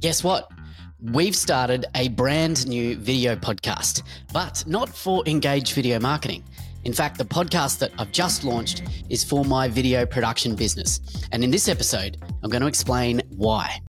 Guess what? We've started a brand new video podcast, but not for Engage Video Marketing. In fact, the podcast that I've just launched is for my video production business. And in this episode, I'm going to explain why.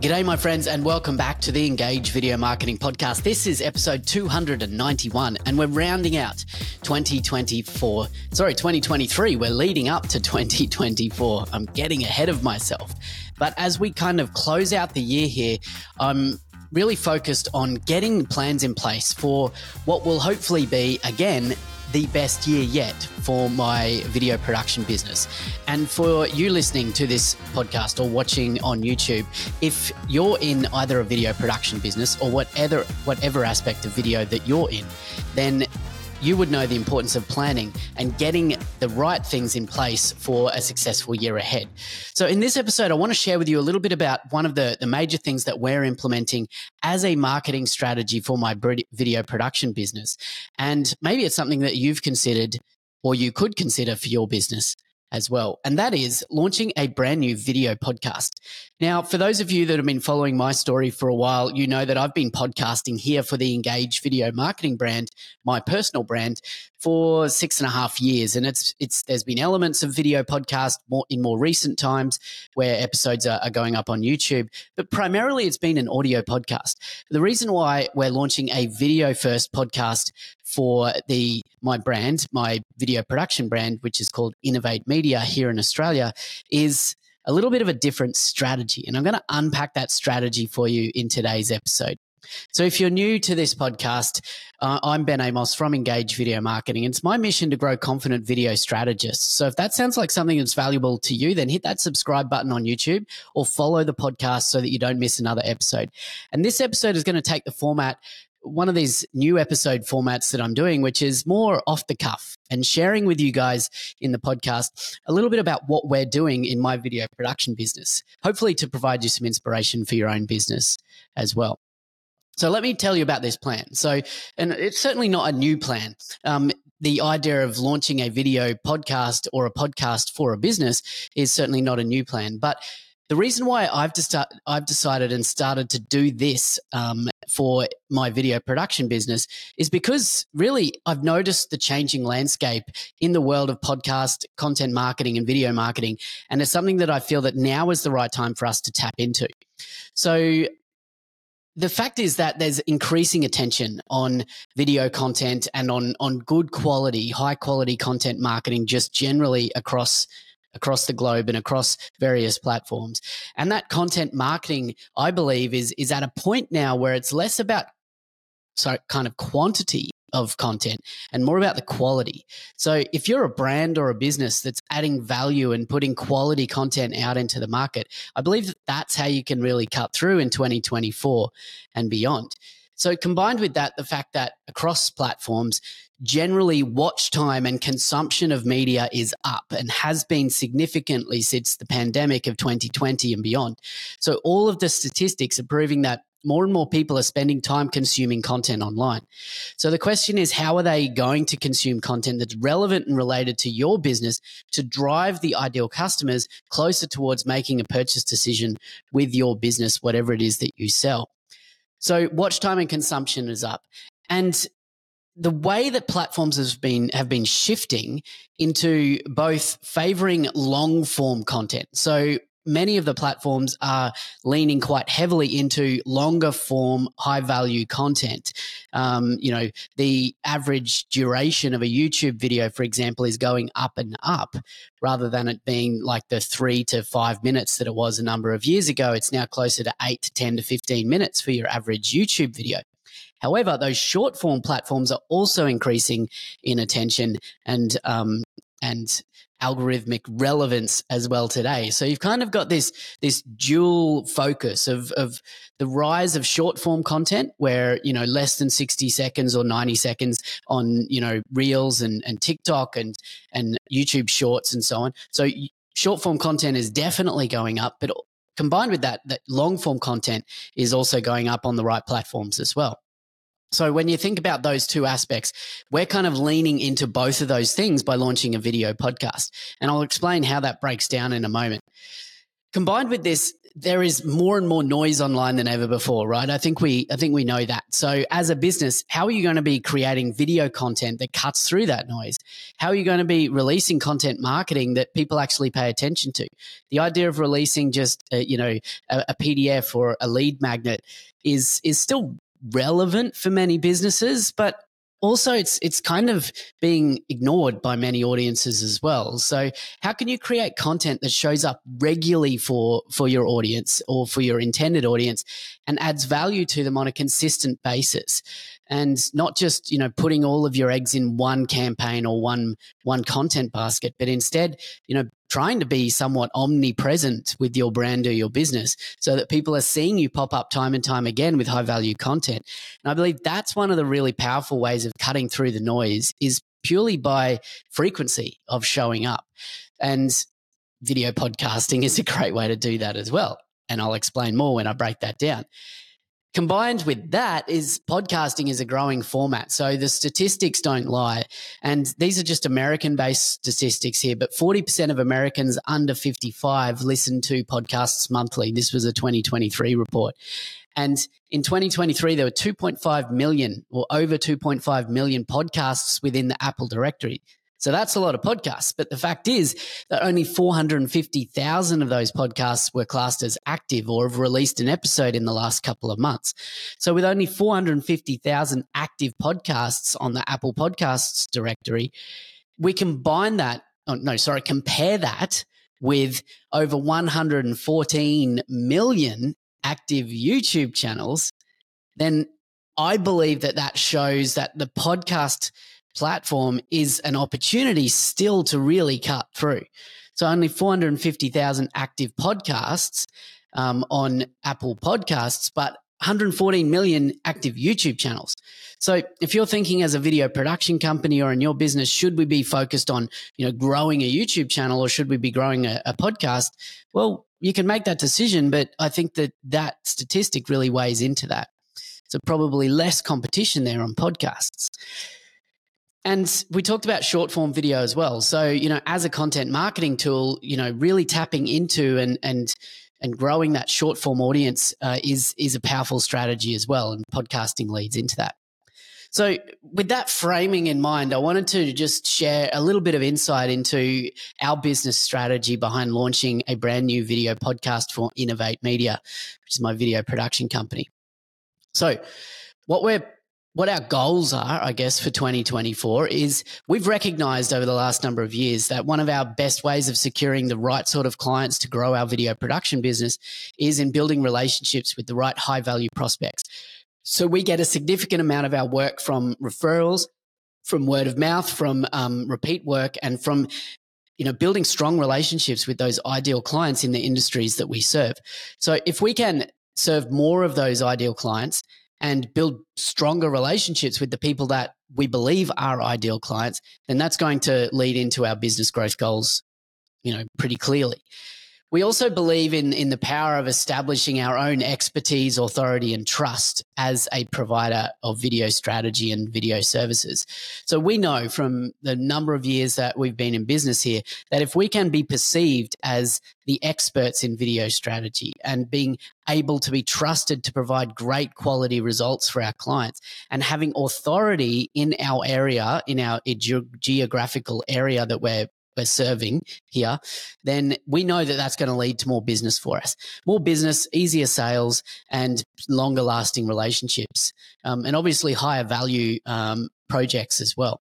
G'day, my friends, and welcome back to the Engage Video Marketing Podcast. This is episode 291, and we're rounding out 2024. Sorry, 2023. We're leading up to 2024. I'm getting ahead of myself. But as we kind of close out the year here, I'm really focused on getting plans in place for what will hopefully be, again, the best year yet for my video production business. And for you listening to this podcast or watching on YouTube, if you're in either a video production business or whatever whatever aspect of video that you're in, then you would know the importance of planning and getting the right things in place for a successful year ahead. So, in this episode, I want to share with you a little bit about one of the, the major things that we're implementing as a marketing strategy for my video production business. And maybe it's something that you've considered or you could consider for your business as well. And that is launching a brand new video podcast. Now, for those of you that have been following my story for a while, you know that I've been podcasting here for the Engage video marketing brand, my personal brand, for six and a half years. And it's, it's, there's been elements of video podcast more in more recent times where episodes are, are going up on YouTube, but primarily it's been an audio podcast. The reason why we're launching a video first podcast for the my brand, my video production brand, which is called Innovate Media here in Australia, is a little bit of a different strategy. And I'm going to unpack that strategy for you in today's episode. So, if you're new to this podcast, uh, I'm Ben Amos from Engage Video Marketing. It's my mission to grow confident video strategists. So, if that sounds like something that's valuable to you, then hit that subscribe button on YouTube or follow the podcast so that you don't miss another episode. And this episode is going to take the format one of these new episode formats that I'm doing, which is more off the cuff and sharing with you guys in the podcast a little bit about what we're doing in my video production business, hopefully to provide you some inspiration for your own business as well. So let me tell you about this plan. So, and it's certainly not a new plan. Um, the idea of launching a video podcast or a podcast for a business is certainly not a new plan, but the reason why I've, I've decided and started to do this um, for my video production business is because really I've noticed the changing landscape in the world of podcast content marketing and video marketing. And it's something that I feel that now is the right time for us to tap into. So the fact is that there's increasing attention on video content and on on good quality, high quality content marketing just generally across across the globe and across various platforms. And that content marketing, I believe, is is at a point now where it's less about kind of quantity of content and more about the quality. So if you're a brand or a business that's adding value and putting quality content out into the market, I believe that that's how you can really cut through in 2024 and beyond. So combined with that, the fact that across platforms, generally watch time and consumption of media is up and has been significantly since the pandemic of 2020 and beyond. So all of the statistics are proving that more and more people are spending time consuming content online. So the question is, how are they going to consume content that's relevant and related to your business to drive the ideal customers closer towards making a purchase decision with your business, whatever it is that you sell? So watch time and consumption is up. And the way that platforms have been have been shifting into both favoring long form content. So many of the platforms are leaning quite heavily into longer form, high value content. Um, you know, the average duration of a YouTube video, for example, is going up and up rather than it being like the three to five minutes that it was a number of years ago. It's now closer to eight to 10 to 15 minutes for your average YouTube video. However, those short form platforms are also increasing in attention and um, and algorithmic relevance as well today. So you've kind of got this this dual focus of of the rise of short form content where, you know, less than 60 seconds or 90 seconds on, you know, Reels and, and TikTok and and YouTube shorts and so on. So short form content is definitely going up, but combined with that, that long form content is also going up on the right platforms as well. So when you think about those two aspects, we're kind of leaning into both of those things by launching a video podcast. And I'll explain how that breaks down in a moment. Combined with this, there is more and more noise online than ever before, right? I think we I think we know that. So as a business, how are you going to be creating video content that cuts through that noise? How are you going to be releasing content marketing that people actually pay attention to? The idea of releasing just a, you know a, a PDF or a lead magnet is is still relevant for many businesses, but also it's it's kind of being ignored by many audiences as well. So how can you create content that shows up regularly for for your audience or for your intended audience and adds value to them on a consistent basis? And not just you know putting all of your eggs in one campaign or one one content basket but instead you know trying to be somewhat omnipresent with your brand or your business so that people are seeing you pop up time and time again with high value content. And i believe that's one of the really powerful ways of cutting through the noise is purely by frequency of showing up. And video podcasting is a great way to do that as well. And i'll explain more when i break that down Combined with that is podcasting is a growing format. So the statistics don't lie. And these are just American based statistics here, but 40% of Americans under 55 listen to podcasts monthly. This was a 2023 report. And in 2023, there were 2.5 million or over 2.5 million podcasts within the Apple directory. So that's a lot of podcasts. But the fact is that only 450,000 of those podcasts were classed as active or have released an episode in the last couple of months. So with only 450,000 active podcasts on the Apple Podcasts directory, we combine that, oh, no, sorry, compare that with over 114 million active YouTube channels, then I believe that that shows that the podcast platform is an opportunity still to really cut through. So only 450,000 active podcasts um, on Apple Podcasts, but 114 million active YouTube channels. So if you're thinking as a video production company or in your business, should we be focused on, you know, growing a YouTube channel or should we be growing a, a podcast? Well, you can make that decision, but I think that that statistic really weighs into that. So probably less competition there on podcasts. And we talked about short form video as well. So, you know, as a content marketing tool, you know, really tapping into and, and, and growing that short form audience uh, is, is a powerful strategy as well. And podcasting leads into that. So, with that framing in mind, I wanted to just share a little bit of insight into our business strategy behind launching a brand new video podcast for Innovate Media, which is my video production company. So, what we're what our goals are, I guess, for 2024 is we've recognized over the last number of years that one of our best ways of securing the right sort of clients to grow our video production business is in building relationships with the right high value prospects. So we get a significant amount of our work from referrals, from word of mouth, from um, repeat work, and from you know building strong relationships with those ideal clients in the industries that we serve. So if we can serve more of those ideal clients and build stronger relationships with the people that we believe are ideal clients, then that's going to lead into our business growth goals, you know, pretty clearly. We also believe in, in the power of establishing our own expertise, authority, and trust as a provider of video strategy and video services. So we know from the number of years that we've been in business here that if we can be perceived as the experts in video strategy and being able to be trusted to provide great quality results for our clients and having authority in our area, in our geographical area that we're we're serving here, then we know that that's going to lead to more business for us, more business, easier sales, and longer lasting relationships, um, and obviously higher value um, projects as well.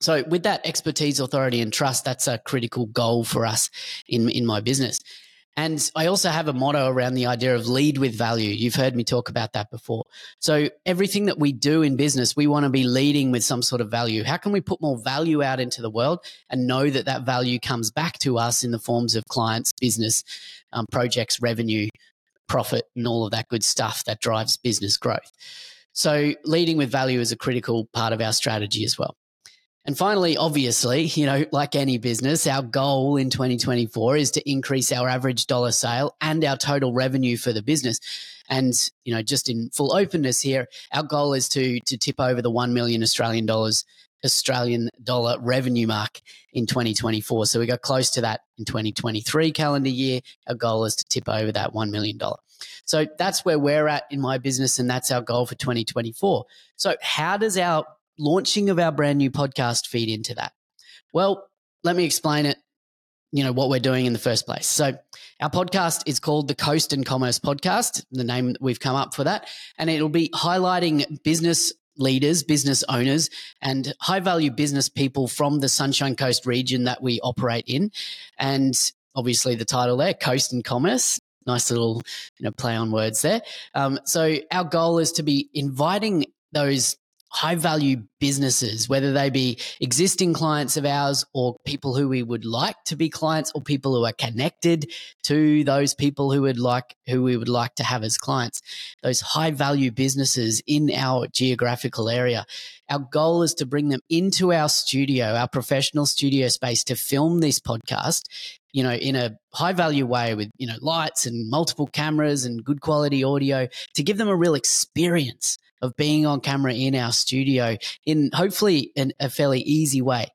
So, with that expertise, authority, and trust, that's a critical goal for us in in my business. And I also have a motto around the idea of lead with value. You've heard me talk about that before. So everything that we do in business, we want to be leading with some sort of value. How can we put more value out into the world and know that that value comes back to us in the forms of clients, business, um, projects, revenue, profit, and all of that good stuff that drives business growth. So leading with value is a critical part of our strategy as well. And finally, obviously, you know, like any business, our goal in 2024 is to increase our average dollar sale and our total revenue for the business. And, you know, just in full openness here, our goal is to to tip over the 1 million Australian dollars Australian dollar revenue mark in 2024. So we got close to that in 2023 calendar year. Our goal is to tip over that $1 million. So that's where we're at in my business, and that's our goal for 2024. So, how does our launching of our brand new podcast feed into that? Well, let me explain it you know what we're doing in the first place. So our podcast is called the Coast and Commerce Podcast, the name that we've come up for that, and it'll be highlighting business leaders, business owners, and high value business people from the Sunshine Coast region that we operate in. And obviously the title there, Coast and Commerce. Nice little, you know, play on words there. Um, so our goal is to be inviting those high value businesses, whether they be existing clients of ours or people who we would like to be clients or people who are connected to those people who would like who we would like to have as clients, those high value businesses in our geographical area. Our goal is to bring them into our studio, our professional studio space to film this podcast you know, in a high value way with, you know, lights and multiple cameras and good quality audio to give them a real experience of being on camera in our studio in hopefully in a fairly easy way.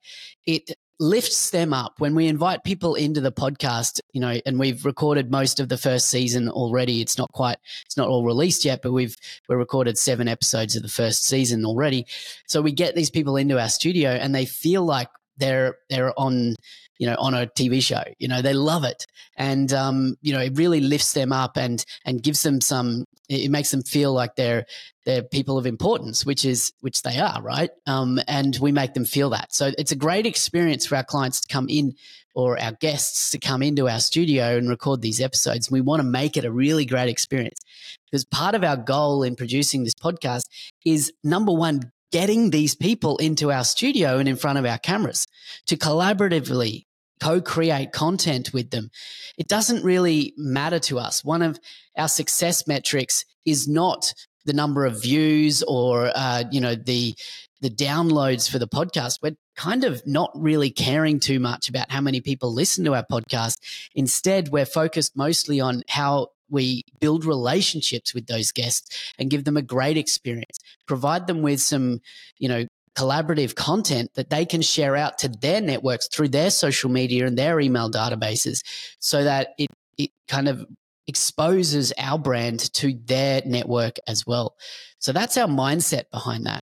It lifts them up when we invite people into the podcast you know and we've recorded most of the first season already it's not quite it's not all released yet but we've we recorded seven episodes of the first season already so we get these people into our studio and they feel like they're they're on you know on a TV show. You know they love it, and um, you know it really lifts them up and and gives them some. It makes them feel like they're they're people of importance, which is which they are, right? Um, and we make them feel that. So it's a great experience for our clients to come in or our guests to come into our studio and record these episodes. We want to make it a really great experience because part of our goal in producing this podcast is number one, getting these people into our studio and in front of our cameras to collaboratively co-create content with them. It doesn't really matter to us. One of our success metrics is not the number of views or uh, you know the the downloads for the podcast. We're kind of not really caring too much about how many people listen to our podcast. Instead, we're focused mostly on how we build relationships with those guests and give them a great experience provide them with some you know collaborative content that they can share out to their networks through their social media and their email databases so that it, it kind of exposes our brand to their network as well. So that's our mindset behind that.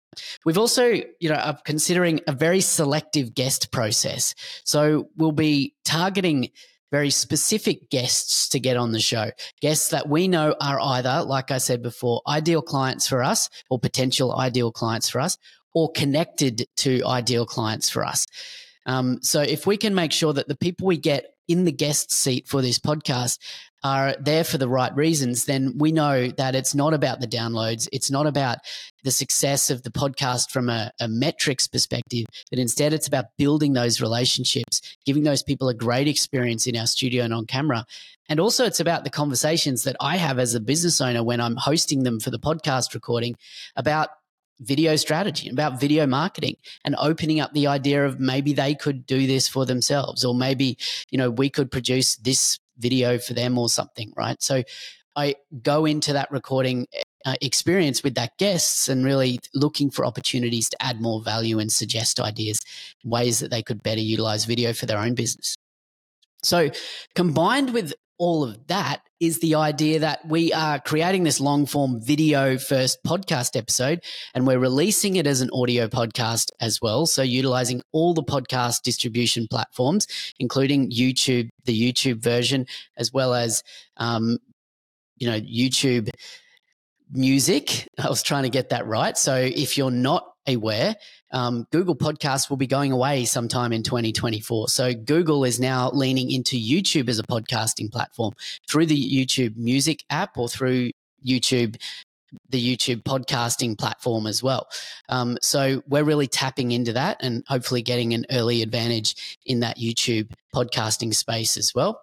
We've also, you know, are considering a very selective guest process. So we'll be targeting very specific guests to get on the show. Guests that we know are either, like I said before, ideal clients for us or potential ideal clients for us, or connected to ideal clients for us. Um, so if we can make sure that the people we get in the guest seat for this podcast are there for the right reasons, then we know that it's not about the downloads. It's not about the success of the podcast from a, a, metrics perspective, but instead it's about building those relationships, giving those people a great experience in our studio and on camera. And also, it's about the conversations that I have as a business owner when I'm hosting them for the podcast recording about video strategy, about video marketing and opening up the idea of maybe they could do this for themselves or maybe, you know, we could produce this video for them or something, right? So I go into that recording uh, experience with that guests and really looking for opportunities to add more value and suggest ideas, ways that they could better utilize video for their own business. So combined with all of that is the idea that we are creating this long form video first podcast episode and we're releasing it as an audio podcast as well. So, utilizing all the podcast distribution platforms, including YouTube, the YouTube version, as well as, um, you know, YouTube music. I was trying to get that right. So, if you're not aware, um, Google Podcasts will be going away sometime in 2024. So Google is now leaning into YouTube as a podcasting platform through the YouTube Music app or through YouTube the YouTube podcasting platform as well. Um, so we're really tapping into that and hopefully getting an early advantage in that YouTube podcasting space as well.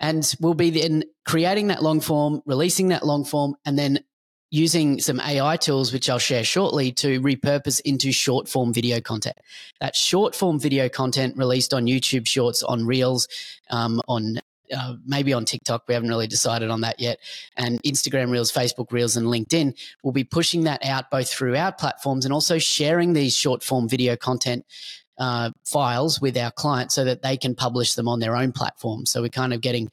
And we'll be then creating that long form, releasing that long form, and then using some AI tools, which I'll share shortly, to repurpose into short form video content. That short form video content released on YouTube Shorts, on Reels, um, on uh, maybe on TikTok. We haven't really decided on that yet. And Instagram Reels, Facebook Reels, and LinkedIn. We'll be pushing that out both through our platforms and also sharing these short form video content uh, files with our clients so that they can publish them on their own platform. So we're kind of getting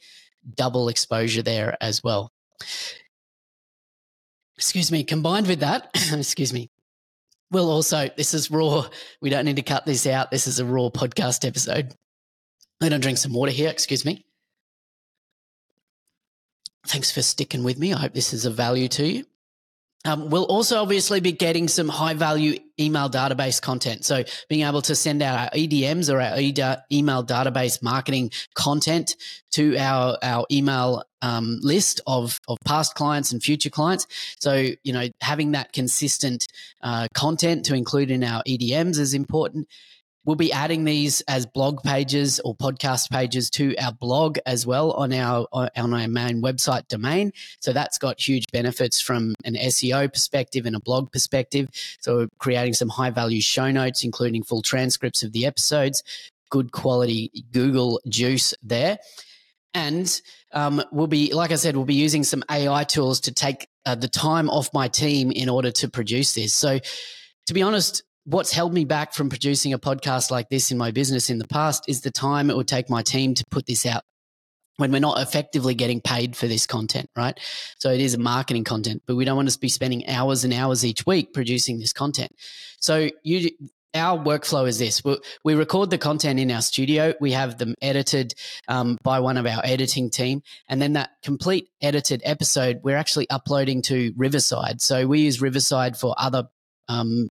double exposure there as well. Excuse me. Combined with that, excuse me, we'll also, this is raw. We don't need to cut this out. This is a raw podcast episode. I'm going to drink some water here. Excuse me. Thanks for sticking with me. I hope this is of value to you. Um, we'll also obviously be getting some high value email database content. So being able to send out our EDMs or our email database marketing content to our, our email um, list of, of past clients and future clients. So, you know, having that consistent uh, content to include in our EDMs is important. We'll be adding these as blog pages or podcast pages to our blog as well on our on our main website domain. So that's got huge benefits from an SEO perspective and a blog perspective. So creating some high value show notes, including full transcripts of the episodes, good quality Google juice there. And um, we'll be, like I said, we'll be using some AI tools to take uh, the time off my team in order to produce this. So, to be honest, what's held me back from producing a podcast like this in my business in the past is the time it would take my team to put this out when we're not effectively getting paid for this content, right? So it is a marketing content, but we don't want to be spending hours and hours each week producing this content. So you, our workflow is this: we, we record the content in our studio. We have them edited um, by one of our editing team, and then that complete edited episode we're actually uploading to Riverside. So we use Riverside for other um,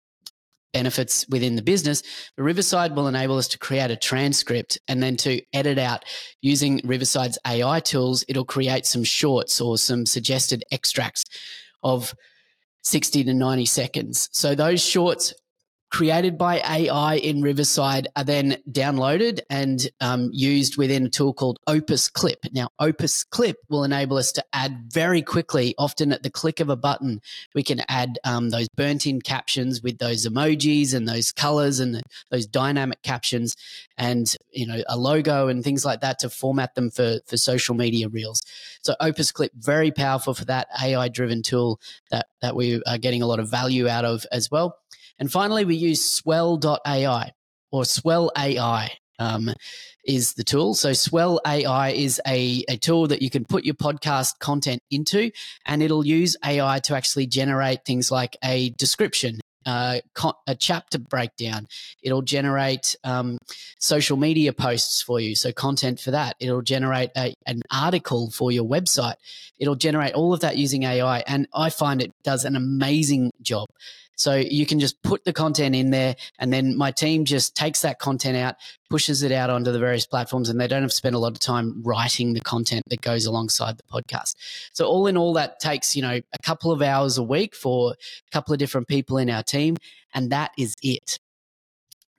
benefits within the business. But Riverside will enable us to create a transcript and then to edit out using Riverside's AI tools. It'll create some shorts or some suggested extracts of 60 to 90 seconds. So those shorts created by AI in Riverside are then downloaded and um, used within a tool called Opus Clip. Now, Opus Clip will enable us to add very quickly, often at the click of a button, we can add um, those burnt in captions with those emojis and those colors and those dynamic captions and, you know, a logo and things like that to format them for, for social media reels. So Opus Clip, very powerful for that AI driven tool that, that we are getting a lot of value out of as well. And finally, we use swell.ai or swell AI. Um, is the tool. So Swell AI is a, a tool that you can put your podcast content into, and it'll use AI to actually generate things like a description, uh, a chapter breakdown. It'll generate um, social media posts for you, so content for that. It'll generate a, an article for your website. It'll generate all of that using AI, and I find it does an amazing job. So you can just put the content in there, and then my team just takes that content out, pushes it out onto the various platforms, and they don't have to spend a lot of time writing the content that goes alongside the podcast. So all in all, that takes you know a couple of hours a week for a couple of different people in our team, and that is it.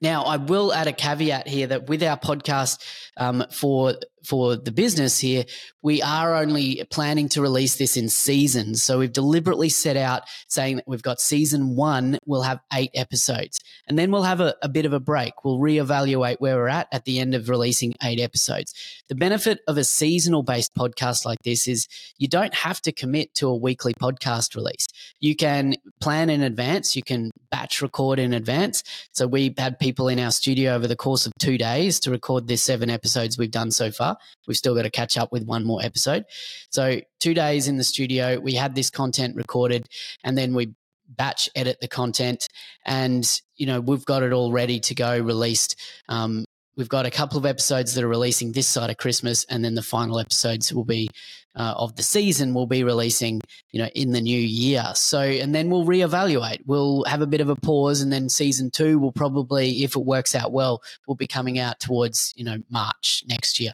Now, I will add a caveat here that with our podcast um, for for the business here, we are only planning to release this in seasons. So we've deliberately set out saying that we've got season one, we'll have eight episodes, and then we'll have a, a bit of a break. We'll reevaluate where we're at at the end of releasing eight episodes. The benefit of a seasonal based podcast like this is you don't have to commit to a weekly podcast release. You can plan in advance, you can batch record in advance. So we had people in our studio over the course of two days to record the seven episodes we've done so far. We've still got to catch up with one more episode. So, two days in the studio, we had this content recorded and then we batch edit the content and you know we've got it all ready to go released um, we've got a couple of episodes that are releasing this side of Christmas, and then the final episodes will be uh, of the season will be releasing, you know, in the new year. So, and then we'll reevaluate. We'll have a bit of a pause, and then season two will probably, if it works out well, will be coming out towards you know March next year.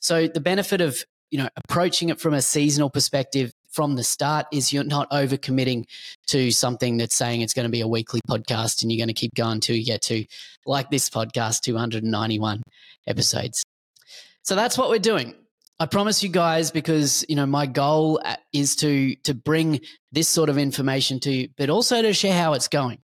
So, the benefit of you know approaching it from a seasonal perspective from the start is you're not overcommitting to something that's saying it's going to be a weekly podcast and you're going to keep going till you get to like this podcast 291 episodes. So that's what we're doing. I promise you guys because you know my goal uh, is to to bring this sort of information to you but also to share how it's going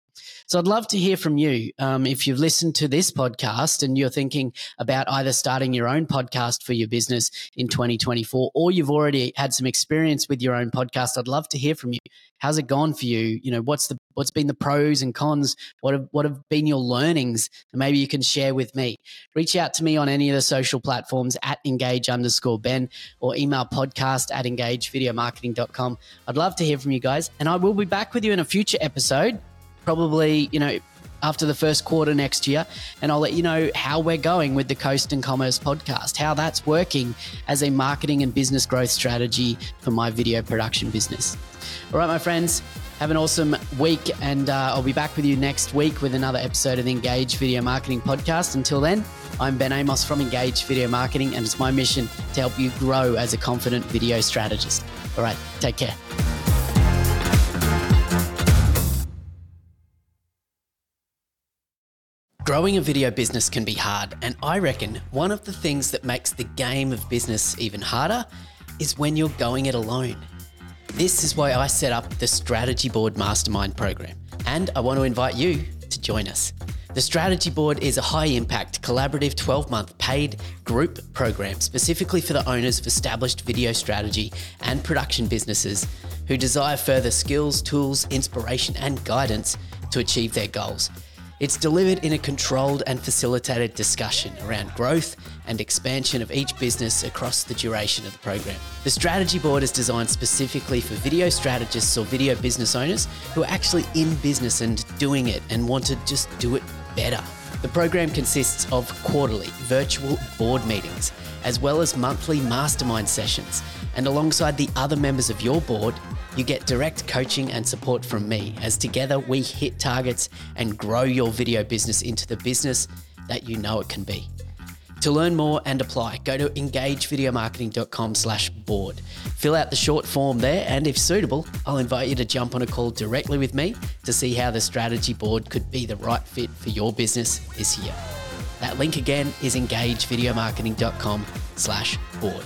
So I'd love to hear from you. Um, if you've listened to this podcast and you're thinking about either starting your own podcast for your business in 2024, or you've already had some experience with your own podcast, I'd love to hear from you. How's it gone for you? You know, what's the what's been the pros and cons? What have what have been your learnings? And maybe you can share with me. Reach out to me on any of the social platforms at engage underscore Ben or email podcast at engagevideomarketing.com. I'd love to hear from you guys. And I will be back with you in a future episode, probably, you know, after the first quarter next year. And I'll let you know how we're going with the Coast and Commerce podcast, how that's working as a marketing and business growth strategy for my video production business. All right, my friends, have an awesome week. And uh, I'll be back with you next week with another episode of the Engage Video Marketing Podcast. Until then, I'm Ben Amos from Engage Video Marketing, and it's my mission to help you grow as a confident video strategist. All right, take care. Growing a video business can be hard, and I reckon one of the things that makes the game of business even harder is when you're going it alone. This is why I set up the Strategy Board Mastermind program, and I want to invite you to join us. The Strategy Board is a high impact, collaborative 12 month paid group program specifically for the owners of established video strategy and production businesses who desire further skills, tools, inspiration, and guidance to achieve their goals. It's delivered in a controlled and facilitated discussion around growth and expansion of each business across the duration of the program. The strategy board is designed specifically for video strategists or video business owners who are actually in business and doing it and want to just do it better. The program consists of quarterly virtual board meetings, as well as monthly mastermind sessions. And alongside the other members of your board, you get direct coaching and support from me as together we hit targets and grow your video business into the business that you know it can be. To learn more and apply, go to engagevideomarketing.com slash board. Fill out the short form there, and if suitable, I'll invite you to jump on a call directly with me to see how the strategy board could be the right fit for your business this year. That link again is engagevideomarketing.com slash board.